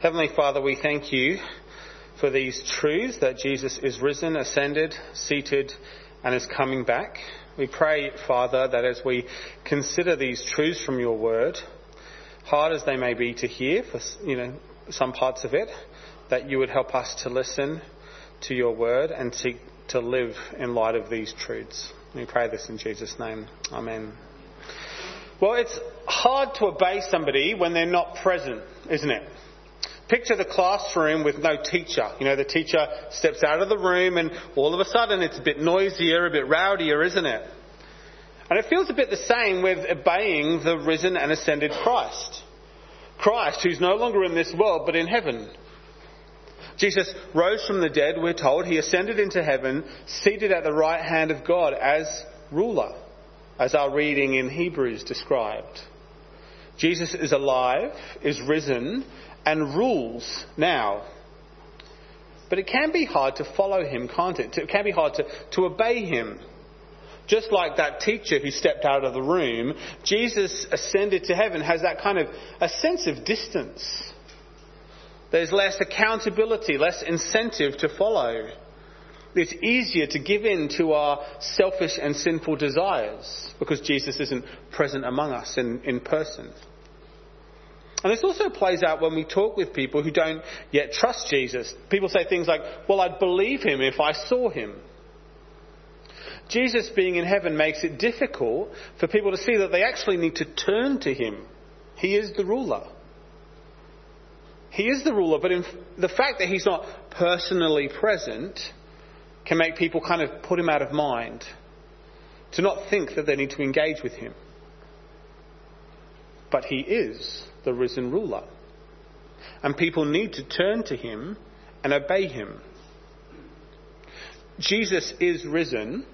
Heavenly Father, we thank you for these truths that Jesus is risen, ascended, seated, and is coming back. We pray, Father, that as we consider these truths from your word, hard as they may be to hear for you know some parts of it, that you would help us to listen to your word and seek to live in light of these truths. We pray this in Jesus' name. Amen. Well, it's hard to obey somebody when they're not present, isn't it? Picture the classroom with no teacher. You know, the teacher steps out of the room and all of a sudden it's a bit noisier, a bit rowdier, isn't it? And it feels a bit the same with obeying the risen and ascended Christ. Christ, who's no longer in this world but in heaven. Jesus rose from the dead, we're told. He ascended into heaven, seated at the right hand of God as ruler, as our reading in Hebrews described. Jesus is alive, is risen, and rules now. But it can be hard to follow him, can't it? It can be hard to, to obey him. Just like that teacher who stepped out of the room, Jesus ascended to heaven has that kind of a sense of distance. There's less accountability, less incentive to follow. It's easier to give in to our selfish and sinful desires because Jesus isn't present among us in, in person. And this also plays out when we talk with people who don't yet trust Jesus. People say things like, well, I'd believe him if I saw him. Jesus being in heaven makes it difficult for people to see that they actually need to turn to him. He is the ruler. He is the ruler, but the fact that he's not personally present can make people kind of put him out of mind, to not think that they need to engage with him. But he is the risen ruler. And people need to turn to him and obey him. Jesus is risen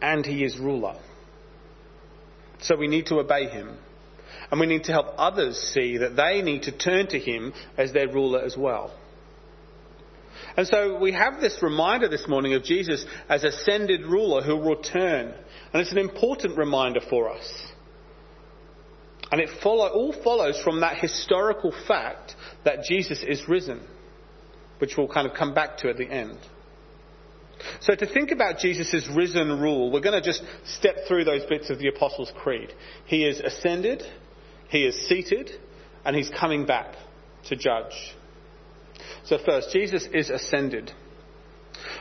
and he is ruler. So we need to obey him. And we need to help others see that they need to turn to him as their ruler as well. And so we have this reminder this morning of Jesus as ascended ruler who will return. And it's an important reminder for us. And it follow, all follows from that historical fact that Jesus is risen, which we'll kind of come back to at the end. So to think about Jesus' risen rule, we're going to just step through those bits of the Apostles' Creed. He is ascended, he is seated, and he's coming back to judge. So first, Jesus is ascended.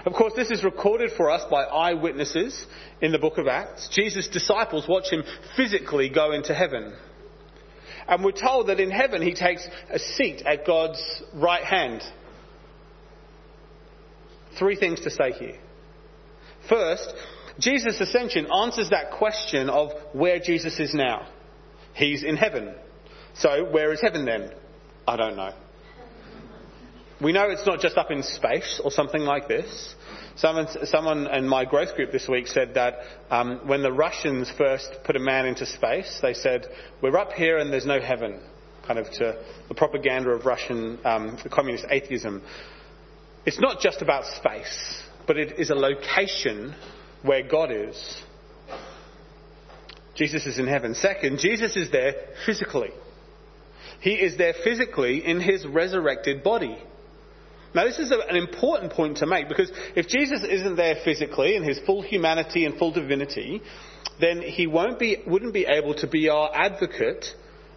Of course, this is recorded for us by eyewitnesses in the book of Acts. Jesus' disciples watch him physically go into heaven. And we're told that in heaven he takes a seat at God's right hand. Three things to say here. First, Jesus' ascension answers that question of where Jesus is now. He's in heaven. So, where is heaven then? I don't know. We know it's not just up in space or something like this. Someone, someone in my growth group this week said that um, when the Russians first put a man into space, they said, We're up here and there's no heaven, kind of to the propaganda of Russian um, communist atheism. It's not just about space, but it is a location where God is. Jesus is in heaven. Second, Jesus is there physically. He is there physically in his resurrected body. Now, this is an important point to make because if Jesus isn't there physically in his full humanity and full divinity, then he won't be, wouldn't be able to be our advocate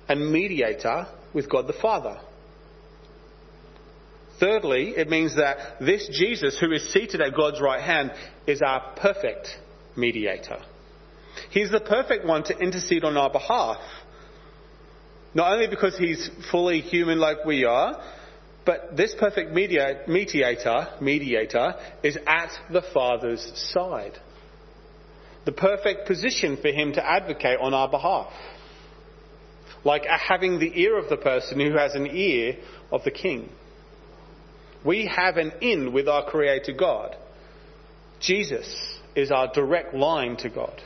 and mediator with God the Father. Thirdly, it means that this Jesus, who is seated at God's right hand, is our perfect mediator. He's the perfect one to intercede on our behalf. Not only because he's fully human like we are, but this perfect mediator, mediator is at the Father's side. The perfect position for him to advocate on our behalf. Like having the ear of the person who has an ear of the king. We have an in with our Creator God. Jesus is our direct line to God.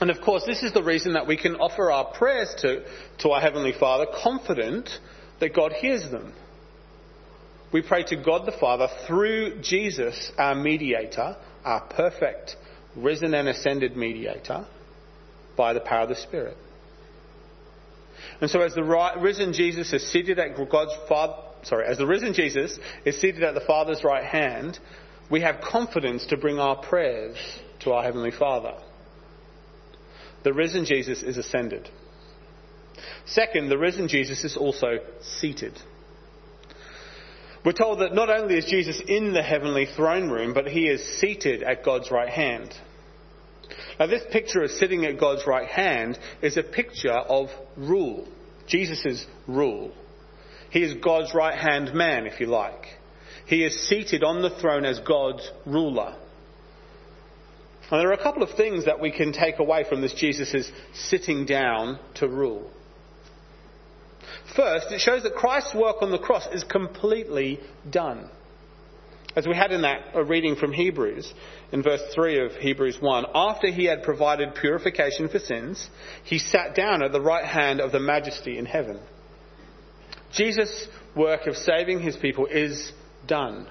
And of course, this is the reason that we can offer our prayers to, to our Heavenly Father confident that God hears them. We pray to God the Father through Jesus, our mediator, our perfect, risen and ascended mediator, by the power of the Spirit. And so as the risen Jesus is seated at God's Father, sorry, as the risen Jesus is seated at the Father's right hand, we have confidence to bring our prayers to our Heavenly Father. The risen Jesus is ascended. Second, the risen Jesus is also seated. We're told that not only is Jesus in the heavenly throne room, but he is seated at God's right hand. Now, this picture of sitting at God's right hand is a picture of rule, Jesus' rule. He is God's right hand man, if you like. He is seated on the throne as God's ruler. And there are a couple of things that we can take away from this Jesus' sitting down to rule. First, it shows that Christ's work on the cross is completely done. As we had in that reading from Hebrews, in verse 3 of Hebrews 1, after he had provided purification for sins, he sat down at the right hand of the majesty in heaven. Jesus' work of saving his people is done.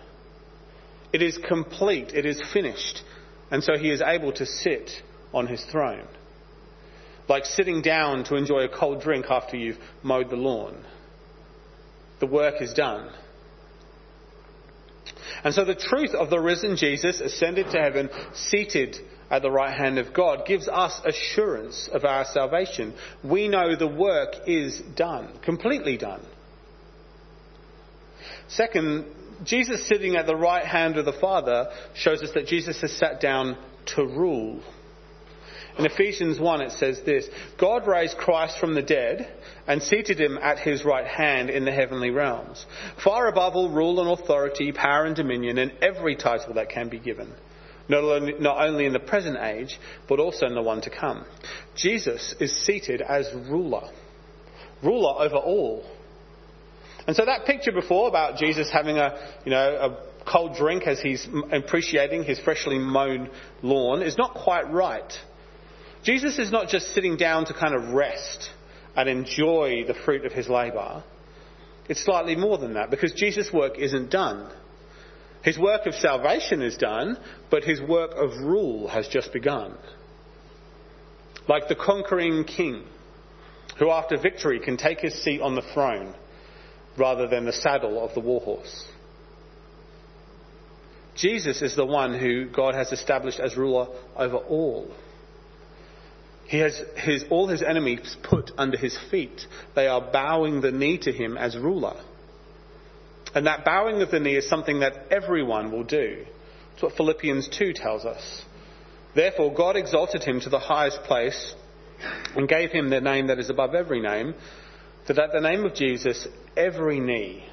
It is complete. It is finished. And so he is able to sit on his throne. Like sitting down to enjoy a cold drink after you've mowed the lawn. The work is done. And so the truth of the risen Jesus ascended to heaven, seated at the right hand of God, gives us assurance of our salvation. We know the work is done, completely done. Second, Jesus sitting at the right hand of the Father shows us that Jesus has sat down to rule. In Ephesians 1 it says this, God raised Christ from the dead and seated him at his right hand in the heavenly realms, far above all rule and authority, power and dominion, and every title that can be given. Not only, not only in the present age, but also in the one to come. Jesus is seated as ruler. Ruler over all. And so that picture before about Jesus having a, you know, a cold drink as he's appreciating his freshly mown lawn is not quite right. Jesus is not just sitting down to kind of rest and enjoy the fruit of his labour. It's slightly more than that because Jesus' work isn't done. His work of salvation is done, but his work of rule has just begun. Like the conquering king, who after victory can take his seat on the throne rather than the saddle of the warhorse. Jesus is the one who God has established as ruler over all. He has his, all his enemies put under his feet. They are bowing the knee to him as ruler. And that bowing of the knee is something that everyone will do. That's what Philippians 2 tells us. Therefore, God exalted him to the highest place and gave him the name that is above every name, so that at the name of Jesus every knee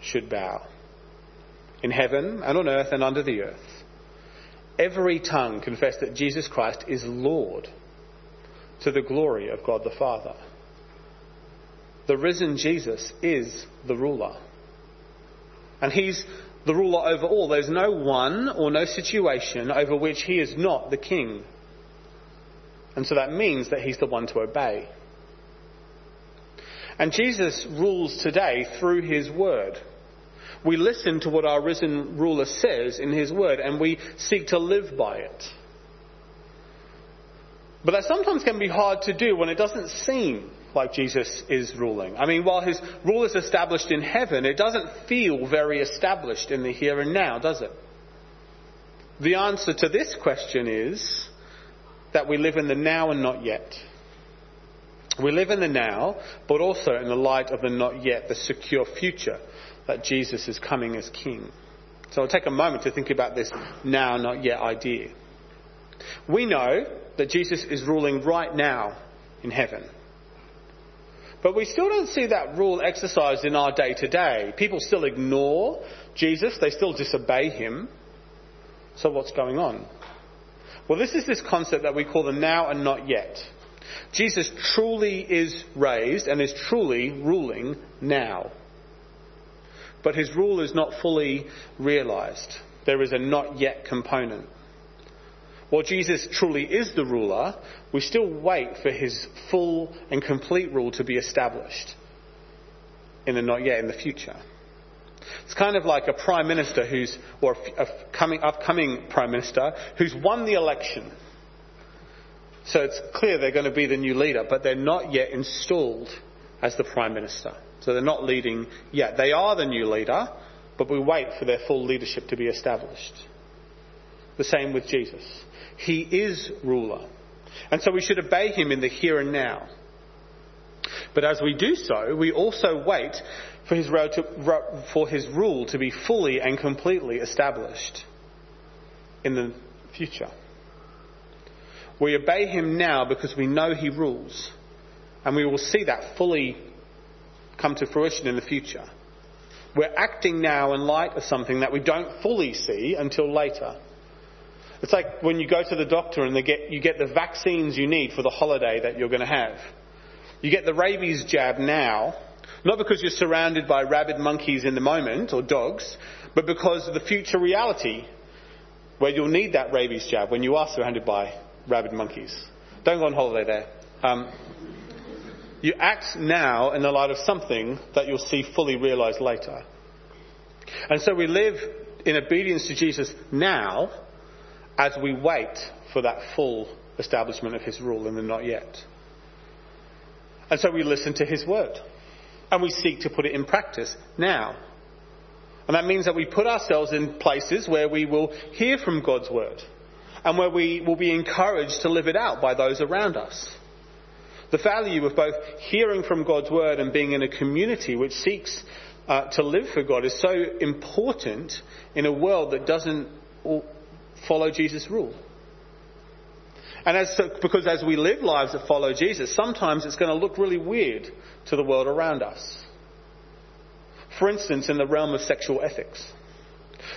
should bow, in heaven and on earth and under the earth. Every tongue confess that Jesus Christ is Lord to the glory of God the Father. The risen Jesus is the ruler. And he's the ruler over all. There's no one or no situation over which he is not the king. And so that means that he's the one to obey. And Jesus rules today through his word. We listen to what our risen ruler says in his word and we seek to live by it. But that sometimes can be hard to do when it doesn't seem like Jesus is ruling. I mean, while his rule is established in heaven, it doesn't feel very established in the here and now, does it? The answer to this question is that we live in the now and not yet. We live in the now, but also in the light of the not yet, the secure future that Jesus is coming as King. So I'll take a moment to think about this now, not yet idea. We know that Jesus is ruling right now in heaven. But we still don't see that rule exercised in our day to day. People still ignore Jesus, they still disobey him. So what's going on? Well, this is this concept that we call the now and not yet. Jesus truly is raised and is truly ruling now. But his rule is not fully realized. There is a not yet component. While Jesus truly is the ruler, we still wait for his full and complete rule to be established in the not yet in the future. It's kind of like a prime minister who's, or a coming, upcoming prime minister who's won the election so it's clear they're going to be the new leader, but they're not yet installed as the Prime Minister. So they're not leading yet. They are the new leader, but we wait for their full leadership to be established. The same with Jesus. He is ruler. And so we should obey him in the here and now. But as we do so, we also wait for his, for his rule to be fully and completely established in the future. We obey him now because we know he rules, and we will see that fully come to fruition in the future. We're acting now in light of something that we don't fully see until later. It's like when you go to the doctor and get, you get the vaccines you need for the holiday that you're going to have. You get the rabies jab now, not because you're surrounded by rabid monkeys in the moment or dogs, but because of the future reality where you'll need that rabies jab when you are surrounded by rabid monkeys. Don't go on holiday there. Um, you act now in the light of something that you'll see fully realized later. And so we live in obedience to Jesus now as we wait for that full establishment of his rule in the not yet. And so we listen to his word. And we seek to put it in practice now. And that means that we put ourselves in places where we will hear from God's word and where we will be encouraged to live it out by those around us. The value of both hearing from God's word and being in a community which seeks uh, to live for God is so important in a world that doesn't follow Jesus' rule. And as, because as we live lives that follow Jesus, sometimes it's going to look really weird to the world around us. For instance, in the realm of sexual ethics.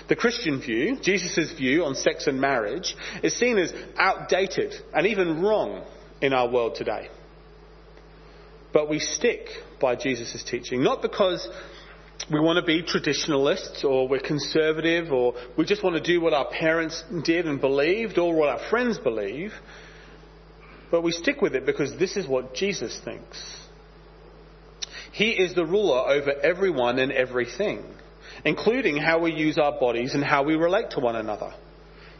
The Christian view, Jesus' view on sex and marriage, is seen as outdated and even wrong in our world today. But we stick by Jesus' teaching, not because we want to be traditionalists or we're conservative or we just want to do what our parents did and believed or what our friends believe. But we stick with it because this is what Jesus thinks. He is the ruler over everyone and everything, including how we use our bodies and how we relate to one another.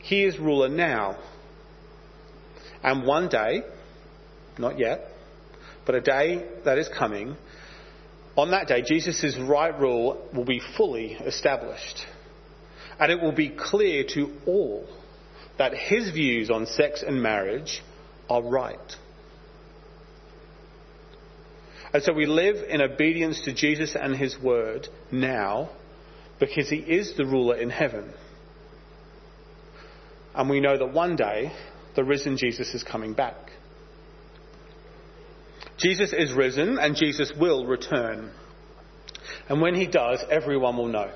He is ruler now. And one day, not yet, but a day that is coming, on that day, Jesus' right rule will be fully established. And it will be clear to all that his views on sex and marriage are right. And so we live in obedience to Jesus and his word now because he is the ruler in heaven. And we know that one day the risen Jesus is coming back. Jesus is risen and Jesus will return. And when he does, everyone will know.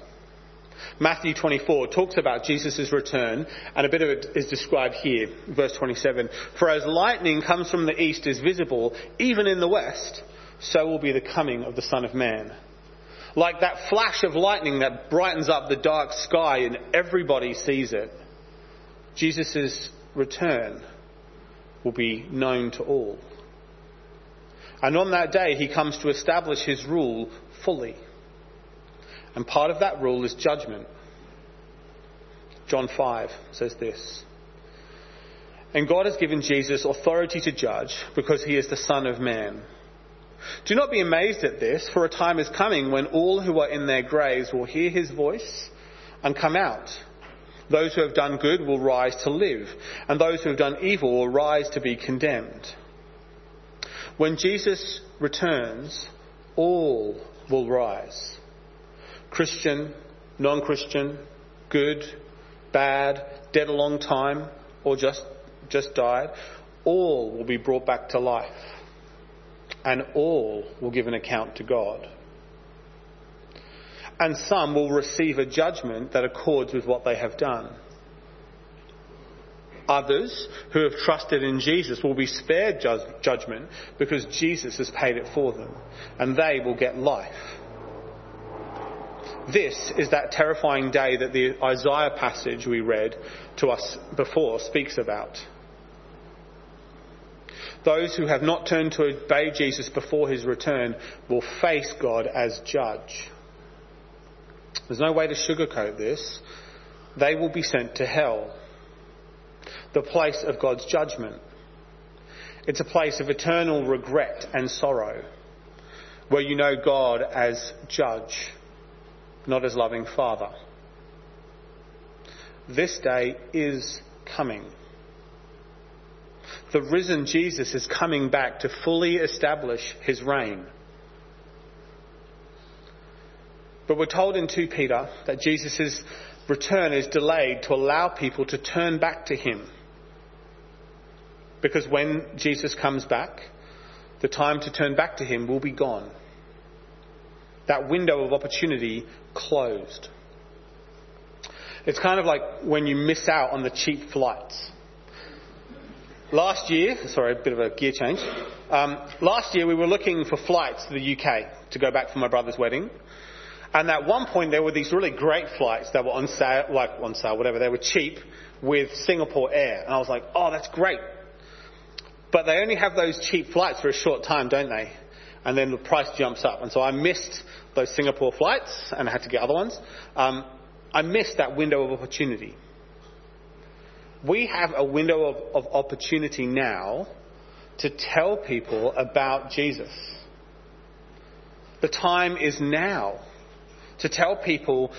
Matthew 24 talks about Jesus' return, and a bit of it is described here, verse 27. For as lightning comes from the east is visible, even in the west, so will be the coming of the Son of Man. Like that flash of lightning that brightens up the dark sky and everybody sees it, Jesus' return will be known to all. And on that day, he comes to establish his rule fully. And part of that rule is judgment. John 5 says this. And God has given Jesus authority to judge because he is the Son of Man. Do not be amazed at this, for a time is coming when all who are in their graves will hear his voice and come out. Those who have done good will rise to live, and those who have done evil will rise to be condemned. When Jesus returns, all will rise. Christian, non-Christian, good, bad, dead a long time, or just, just died, all will be brought back to life. And all will give an account to God. And some will receive a judgment that accords with what they have done. Others who have trusted in Jesus will be spared judgment because Jesus has paid it for them, and they will get life. This is that terrifying day that the Isaiah passage we read to us before speaks about. Those who have not turned to obey Jesus before his return will face God as judge. There's no way to sugarcoat this. They will be sent to hell, the place of God's judgment. It's a place of eternal regret and sorrow where you know God as judge, not as loving father. This day is coming. The risen Jesus is coming back to fully establish his reign. But we're told in 2 Peter that Jesus' return is delayed to allow people to turn back to him. Because when Jesus comes back, the time to turn back to him will be gone. That window of opportunity closed. It's kind of like when you miss out on the cheap flights. Last year, sorry, a bit of a gear change. Um, last year we were looking for flights to the UK to go back for my brother's wedding. And at one point there were these really great flights that were on sale, like on sale, whatever, they were cheap with Singapore Air. And I was like, oh, that's great. But they only have those cheap flights for a short time, don't they? And then the price jumps up. And so I missed those Singapore flights and I had to get other ones. Um, I missed that window of opportunity. We have a window of, of opportunity now to tell people about Jesus. The time is now to tell people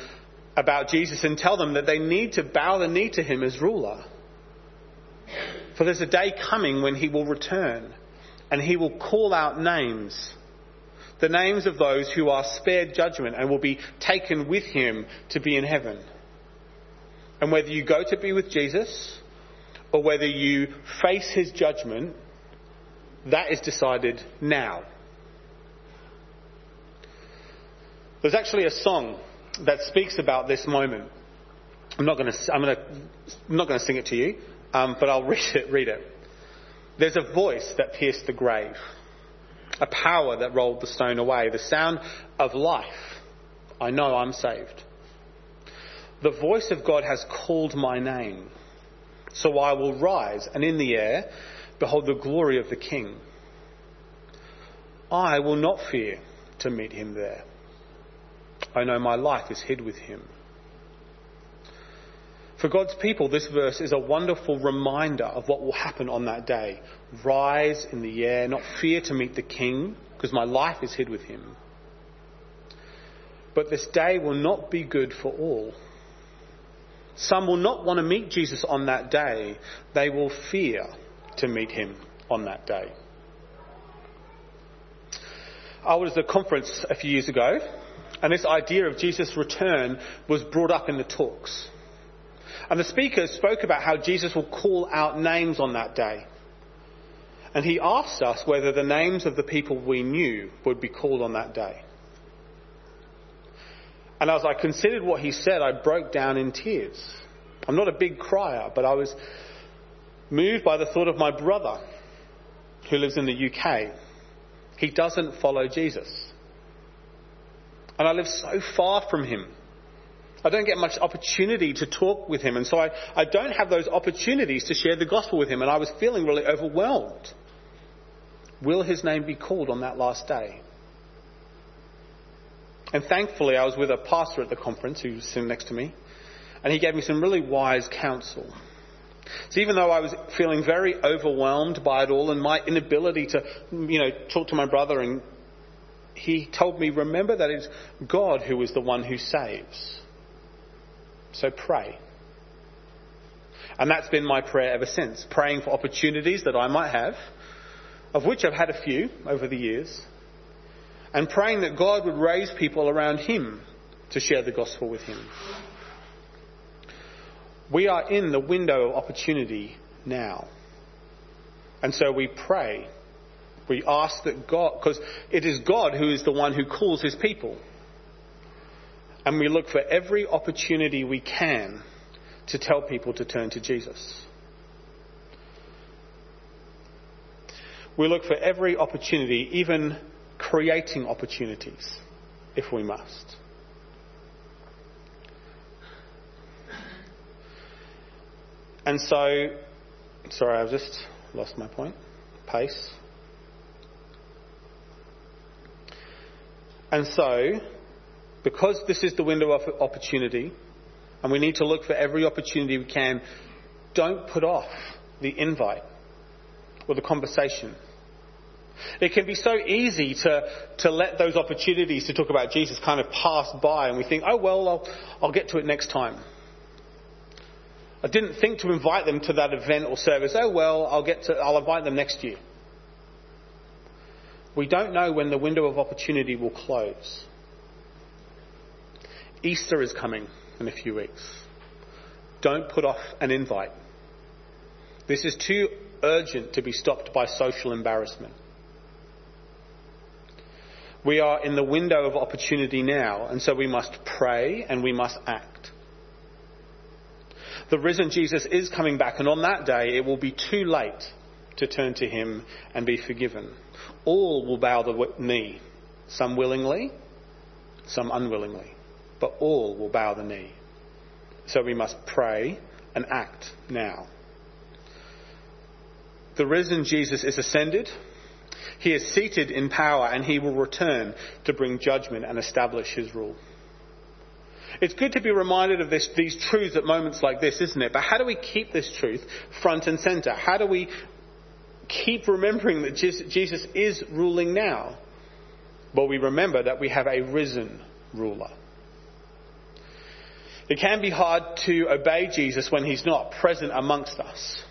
about Jesus and tell them that they need to bow the knee to him as ruler. For there's a day coming when he will return and he will call out names. The names of those who are spared judgment and will be taken with him to be in heaven. And whether you go to be with Jesus or whether you face his judgment, that is decided now. There's actually a song that speaks about this moment. I'm not going to, I'm going to, not going to sing it to you um, but I'll read it, read it. There's a voice that pierced the grave, a power that rolled the stone away, the sound of life. I know I'm saved. The voice of God has called my name. So I will rise, and in the air, behold the glory of the King. I will not fear to meet him there. I know my life is hid with him. For God's people, this verse is a wonderful reminder of what will happen on that day. Rise in the air, not fear to meet the King, because my life is hid with him. But this day will not be good for all. Some will not want to meet Jesus on that day. They will fear to meet him on that day. I was at a conference a few years ago, and this idea of Jesus' return was brought up in the talks. And the speaker spoke about how Jesus will call out names on that day. And he asked us whether the names of the people we knew would be called on that day. And as I considered what he said, I broke down in tears. I'm not a big crier, but I was moved by the thought of my brother who lives in the UK. He doesn't follow Jesus. And I live so far from him. I don't get much opportunity to talk with him, and so I, I don't have those opportunities to share the gospel with him, and I was feeling really overwhelmed. Will his name be called on that last day? And thankfully, I was with a pastor at the conference who was sitting next to me, and he gave me some really wise counsel. So even though I was feeling very overwhelmed by it all and my inability to, you know, talk to my brother, and he told me, remember that it's God who is the one who saves. So pray. And that's been my prayer ever since, praying for opportunities that I might have, of which I've had a few over the years, and praying that God would raise people around Him to share the gospel with Him. We are in the window of opportunity now. And so we pray. We ask that God, because it is God who is the one who calls His people and we look for every opportunity we can to tell people to turn to Jesus. We look for every opportunity, even creating opportunities, if we must. And so, sorry, I've just lost my point. Pace. And so, because this is the window of opportunity, and we need to look for every opportunity we can, don't put off the invite or the conversation. It can be so easy to, to let those opportunities to talk about Jesus kind of pass by and we think, oh, well, I'll, I'll get to it next time. I didn't think to invite them to that event or service. Oh, well, I'll, get to, I'll invite them next year. We don't know when the window of opportunity will close. Easter is coming in a few weeks. Don't put off an invite. This is too urgent to be stopped by social embarrassment. We are in the window of opportunity now, and so we must pray and we must act. The risen Jesus is coming back, and on that day it will be too late to turn to him and be forgiven. All will bow the knee, some willingly, some unwillingly, but all will bow the knee. So we must pray and act now. The risen Jesus is ascended. He is seated in power and he will return to bring judgment and establish his rule. It's good to be reminded of this, these truths at moments like this, isn't it? But how do we keep this truth front and center? How do we keep remembering that Jesus is ruling now? Well, we remember that we have a risen ruler. It can be hard to obey Jesus when he's not present amongst us.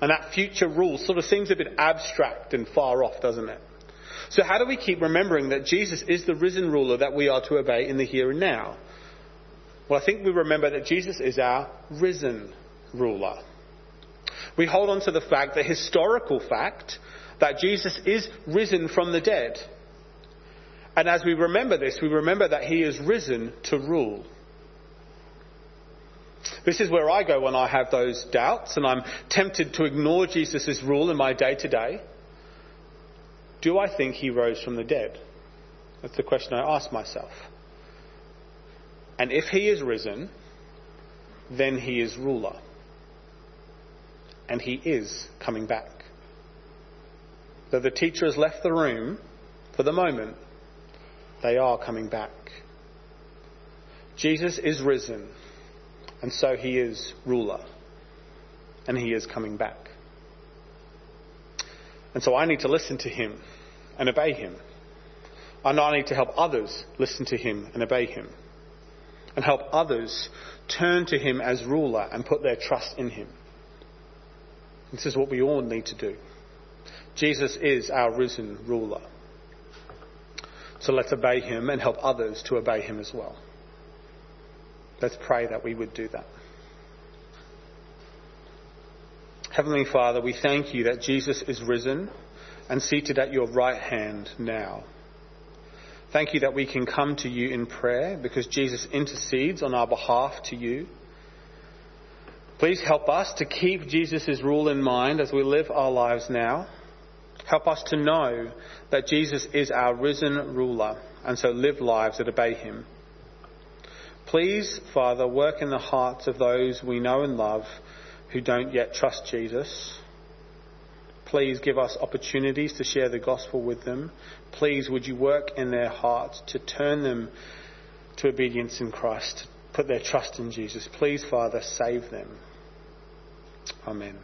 And that future rule sort of seems a bit abstract and far off, doesn't it? So how do we keep remembering that Jesus is the risen ruler that we are to obey in the here and now? Well, I think we remember that Jesus is our risen ruler. We hold on to the fact, the historical fact, that Jesus is risen from the dead. And as we remember this, we remember that he is risen to rule. This is where I go when I have those doubts and I'm tempted to ignore Jesus' rule in my day to day. Do I think he rose from the dead? That's the question I ask myself. And if he is risen, then he is ruler. And he is coming back. Though the teacher has left the room for the moment, they are coming back. Jesus is risen, and so he is ruler, and he is coming back. And so I need to listen to him and obey him. And I need to help others listen to him and obey him and help others turn to Him as ruler and put their trust in Him. This is what we all need to do. Jesus is our risen ruler. So let's obey Him and help others to obey Him as well. Let's pray that we would do that. Heavenly Father, we thank you that Jesus is risen and seated at your right hand now. Thank you that we can come to you in prayer because Jesus intercedes on our behalf to you. Please help us to keep Jesus' rule in mind as we live our lives now. Help us to know that Jesus is our risen ruler and so live lives that obey him. Please, Father, work in the hearts of those we know and love who don't yet trust Jesus. Please give us opportunities to share the gospel with them. Please, would you work in their hearts to turn them to obedience in Christ, to put their trust in Jesus. Please, Father, save them. Amen.